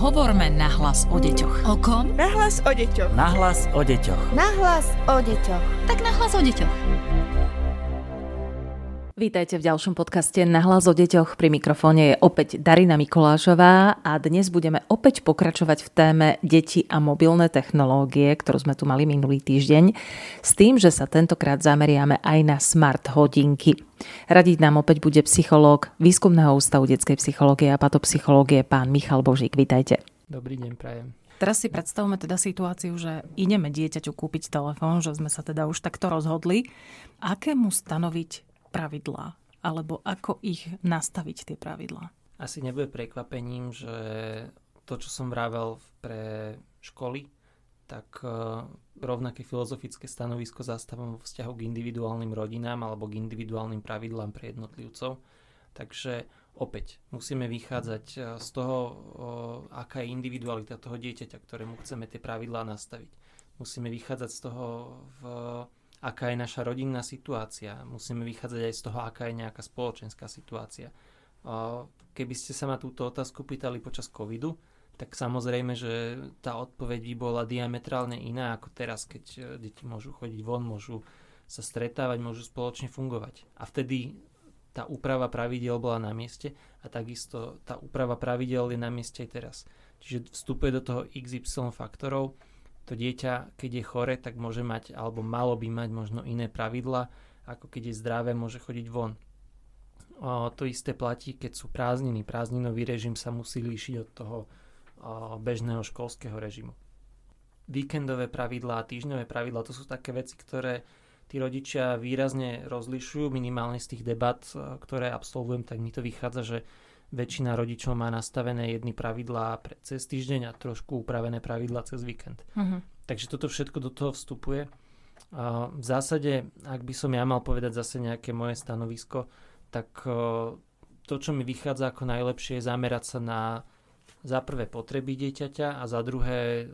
Hovorme nahlas o deťoch. O kom? Nahlas o deťoch. Nahlas o deťoch. Nahlas o deťoch. Tak nahlas o deťoch. Vítajte v ďalšom podcaste Na hlas o deťoch. Pri mikrofóne je opäť Darina Mikolášová a dnes budeme opäť pokračovať v téme deti a mobilné technológie, ktorú sme tu mali minulý týždeň, s tým, že sa tentokrát zameriame aj na smart hodinky. Radiť nám opäť bude psychológ Výskumného ústavu detskej psychológie a patopsychológie pán Michal Božík. Vítajte. Dobrý deň, prajem. Teraz si predstavme teda situáciu, že ideme dieťaťu kúpiť telefón, že sme sa teda už takto rozhodli. Akému stanoviť pravidlá? Alebo ako ich nastaviť, tie pravidlá? Asi nebude prekvapením, že to, čo som vravel pre školy, tak e, rovnaké filozofické stanovisko zastávam vo vzťahu k individuálnym rodinám alebo k individuálnym pravidlám pre jednotlivcov. Takže opäť musíme vychádzať e, z toho, aká je individualita toho dieťaťa, ktorému chceme tie pravidlá nastaviť. Musíme vychádzať z toho, v aká je naša rodinná situácia. Musíme vychádzať aj z toho, aká je nejaká spoločenská situácia. Keby ste sa ma túto otázku pýtali počas covidu, tak samozrejme, že tá odpoveď by bola diametrálne iná ako teraz, keď e, deti môžu chodiť von, môžu sa stretávať, môžu spoločne fungovať. A vtedy tá úprava pravidel bola na mieste a takisto tá úprava pravidel je na mieste aj teraz. Čiže vstupuje do toho XY faktorov, to dieťa, keď je chore, tak môže mať, alebo malo by mať možno iné pravidla, ako keď je zdravé, môže chodiť von. O, to isté platí, keď sú prázdniny. Prázdninový režim sa musí líšiť od toho o, bežného školského režimu. Víkendové pravidlá a týždňové pravidlá, to sú také veci, ktoré tí rodičia výrazne rozlišujú. Minimálne z tých debat, ktoré absolvujem, tak mi to vychádza, že väčšina rodičov má nastavené jedny pravidlá pre cez týždeň a trošku upravené pravidlá cez víkend. Uh-huh. Takže toto všetko do toho vstupuje. V zásade, ak by som ja mal povedať zase nejaké moje stanovisko, tak to, čo mi vychádza ako najlepšie, je zamerať sa na za prvé potreby dieťaťa a za druhé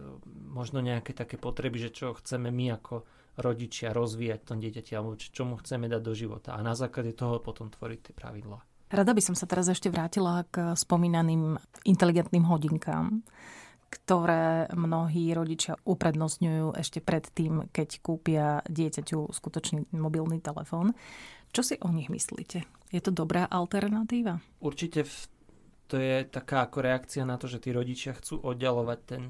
možno nejaké také potreby, že čo chceme my ako rodičia rozvíjať tom dieťati alebo čo mu chceme dať do života a na základe toho potom tvoriť tie pravidlá. Rada by som sa teraz ešte vrátila k spomínaným inteligentným hodinkám, ktoré mnohí rodičia uprednostňujú ešte pred tým, keď kúpia dieťaťu skutočný mobilný telefón. Čo si o nich myslíte? Je to dobrá alternatíva? Určite to je taká ako reakcia na to, že tí rodičia chcú oddalovať ten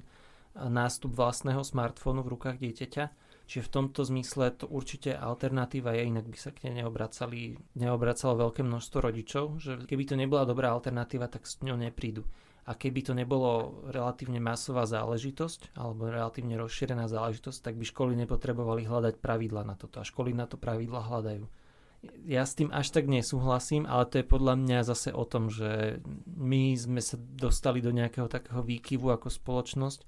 nástup vlastného smartfónu v rukách dieťaťa Čiže v tomto zmysle to určite alternatíva je, inak by sa k nej neobracali, neobracalo veľké množstvo rodičov, že keby to nebola dobrá alternatíva, tak s ňou neprídu. A keby to nebolo relatívne masová záležitosť alebo relatívne rozšírená záležitosť, tak by školy nepotrebovali hľadať pravidla na toto. A školy na to pravidla hľadajú. Ja s tým až tak nesúhlasím, ale to je podľa mňa zase o tom, že my sme sa dostali do nejakého takého výkyvu ako spoločnosť,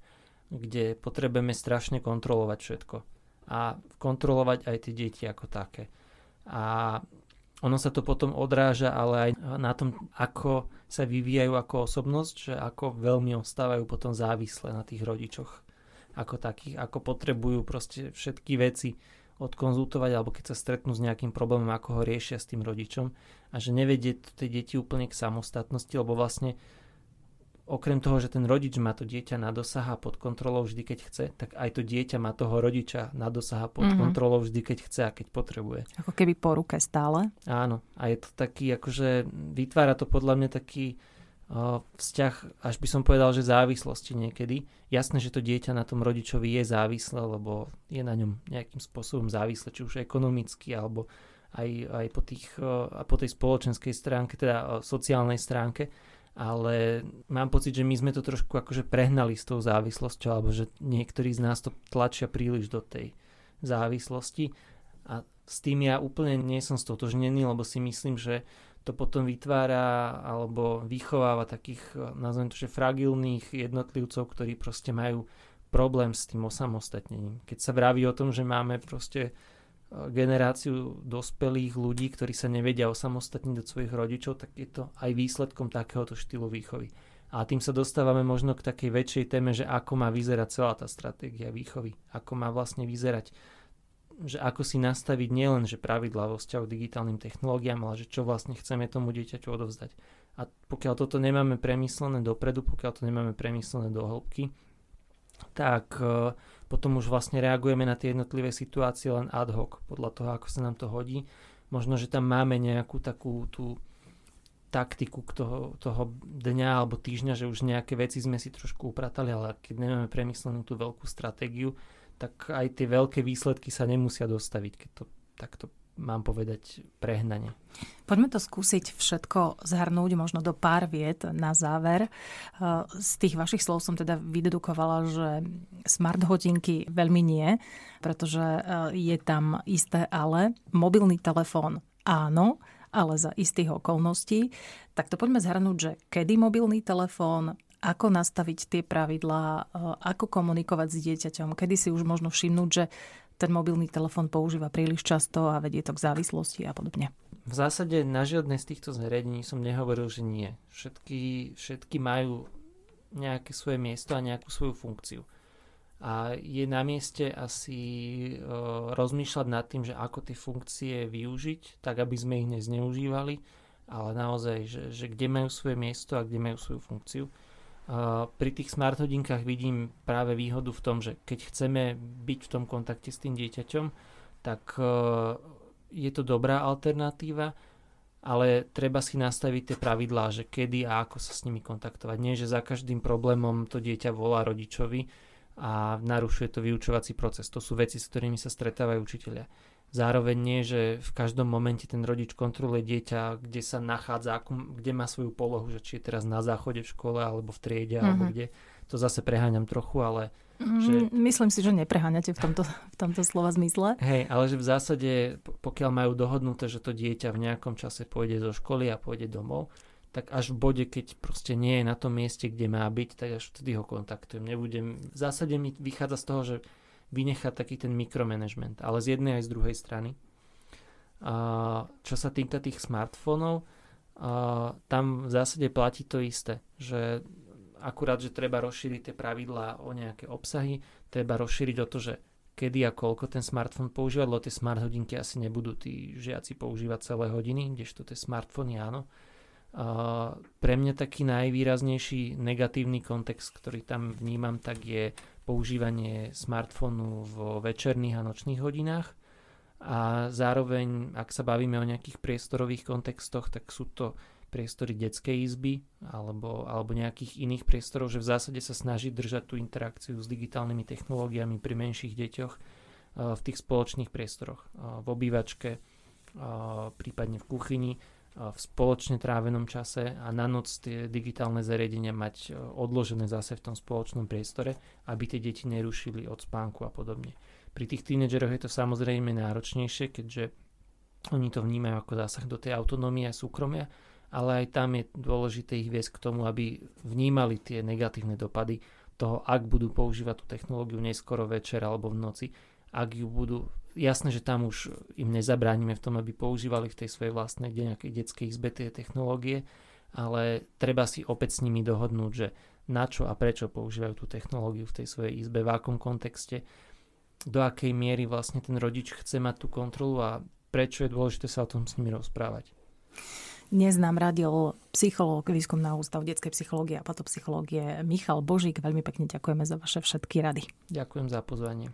kde potrebujeme strašne kontrolovať všetko a kontrolovať aj tie deti ako také. A ono sa to potom odráža ale aj na tom, ako sa vyvíjajú ako osobnosť, že ako veľmi ostávajú potom závislé na tých rodičoch ako takých, ako potrebujú proste všetky veci odkonzultovať alebo keď sa stretnú s nejakým problémom, ako ho riešia s tým rodičom a že nevedie tie deti úplne k samostatnosti, lebo vlastne okrem toho, že ten rodič má to dieťa na dosah a pod kontrolou vždy, keď chce, tak aj to dieťa má toho rodiča na dosah a pod mm-hmm. kontrolou vždy, keď chce a keď potrebuje. Ako keby po ruke stále. Áno. A je to taký, akože vytvára to podľa mňa taký uh, vzťah, až by som povedal, že závislosti niekedy. Jasné, že to dieťa na tom rodičovi je závislé, lebo je na ňom nejakým spôsobom závislé, či už ekonomicky, alebo aj, aj po, tých, uh, po tej spoločenskej stránke, teda sociálnej stránke ale mám pocit, že my sme to trošku akože prehnali s tou závislosťou, alebo že niektorí z nás to tlačia príliš do tej závislosti a s tým ja úplne nie som stotožnený, lebo si myslím, že to potom vytvára alebo vychováva takých, nazvem to, že fragilných jednotlivcov, ktorí proste majú problém s tým osamostatnením. Keď sa vraví o tom, že máme proste generáciu dospelých ľudí, ktorí sa nevedia osamostatniť do svojich rodičov, tak je to aj výsledkom takéhoto štýlu výchovy. A tým sa dostávame možno k takej väčšej téme, že ako má vyzerať celá tá stratégia výchovy. Ako má vlastne vyzerať, že ako si nastaviť nielen že pravidlá vo vzťahu k digitálnym technológiám, ale že čo vlastne chceme tomu dieťaťu odovzdať. A pokiaľ toto nemáme premyslené dopredu, pokiaľ to nemáme premyslené do hĺbky, tak uh, potom už vlastne reagujeme na tie jednotlivé situácie len ad hoc, podľa toho, ako sa nám to hodí. Možno, že tam máme nejakú takú tú taktiku toho, toho dňa alebo týždňa, že už nejaké veci sme si trošku upratali, ale keď nemáme premyslenú tú veľkú stratégiu, tak aj tie veľké výsledky sa nemusia dostaviť, keď to takto mám povedať prehnane. Poďme to skúsiť všetko zhrnúť možno do pár viet na záver. Z tých vašich slov som teda vydedukovala, že smart hodinky veľmi nie, pretože e, je tam isté ale. Mobilný telefón áno, ale za istých okolností. Tak to poďme zhrnúť, že kedy mobilný telefón, ako nastaviť tie pravidlá, e, ako komunikovať s dieťaťom, kedy si už možno všimnúť, že ten mobilný telefón používa príliš často a vedie to k závislosti a podobne. V zásade na žiadne z týchto zariadení som nehovoril, že nie. Všetky, všetky majú nejaké svoje miesto a nejakú svoju funkciu. A je na mieste asi e, rozmýšľať nad tým, že ako tie funkcie využiť, tak aby sme ich nezneužívali, ale naozaj, že, že kde majú svoje miesto a kde majú svoju funkciu pri tých smart hodinkách vidím práve výhodu v tom, že keď chceme byť v tom kontakte s tým dieťaťom, tak e, je to dobrá alternatíva, ale treba si nastaviť tie pravidlá, že kedy a ako sa s nimi kontaktovať. Nie, že za každým problémom to dieťa volá rodičovi a narušuje to vyučovací proces. To sú veci, s ktorými sa stretávajú učiteľia. Zároveň nie, že v každom momente ten rodič kontroluje dieťa, kde sa nachádza, kde má svoju polohu, že či je teraz na záchode v škole alebo v triede, mm-hmm. alebo kde. To zase preháňam trochu, ale... Mm, že... Myslím si, že nepreháňate v tomto, v tomto slova zmysle. Hej, ale že v zásade, pokiaľ majú dohodnuté, že to dieťa v nejakom čase pôjde zo školy a pôjde domov, tak až v bode, keď proste nie je na tom mieste, kde má byť, tak až vtedy ho kontaktujem. Nebudem, v zásade mi vychádza z toho, že vynechať taký ten mikromanagement, ale z jednej aj z druhej strany. Čo sa týka tých smartfónov, tam v zásade platí to isté, že akurát, že treba rozšíriť tie pravidlá o nejaké obsahy, treba rozšíriť o to, že kedy a koľko ten smartfón používať, lebo tie smart hodinky asi nebudú tí žiaci používať celé hodiny, kdežto tie smartfóny áno. A pre mňa taký najvýraznejší negatívny kontext, ktorý tam vnímam, tak je používanie smartfónu vo večerných a nočných hodinách. A zároveň, ak sa bavíme o nejakých priestorových kontextoch, tak sú to priestory detskej izby alebo, alebo nejakých iných priestorov, že v zásade sa snaží držať tú interakciu s digitálnymi technológiami pri menších deťoch v tých spoločných priestoroch, v obývačke, prípadne v kuchyni v spoločne trávenom čase a na noc tie digitálne zariadenia mať e, odložené zase v tom spoločnom priestore, aby tie deti nerušili od spánku a podobne. Pri tých tínedžeroch je to samozrejme náročnejšie, keďže oni to vnímajú ako zásah do tej autonómie a súkromia, ale aj tam je dôležité ich viesť k tomu, aby vnímali tie negatívne dopady toho, ak budú používať tú technológiu neskoro večer alebo v noci, ak ju budú jasné, že tam už im nezabránime v tom, aby používali v tej svojej vlastnej nejakej detskej izbe tie technológie, ale treba si opäť s nimi dohodnúť, že na čo a prečo používajú tú technológiu v tej svojej izbe, v akom kontexte, do akej miery vlastne ten rodič chce mať tú kontrolu a prečo je dôležité sa o tom s nimi rozprávať. Dnes nám radil psychológ Výskumného ústavu detskej psychológie a patopsychológie Michal Božík. Veľmi pekne ďakujeme za vaše všetky rady. Ďakujem za pozvanie.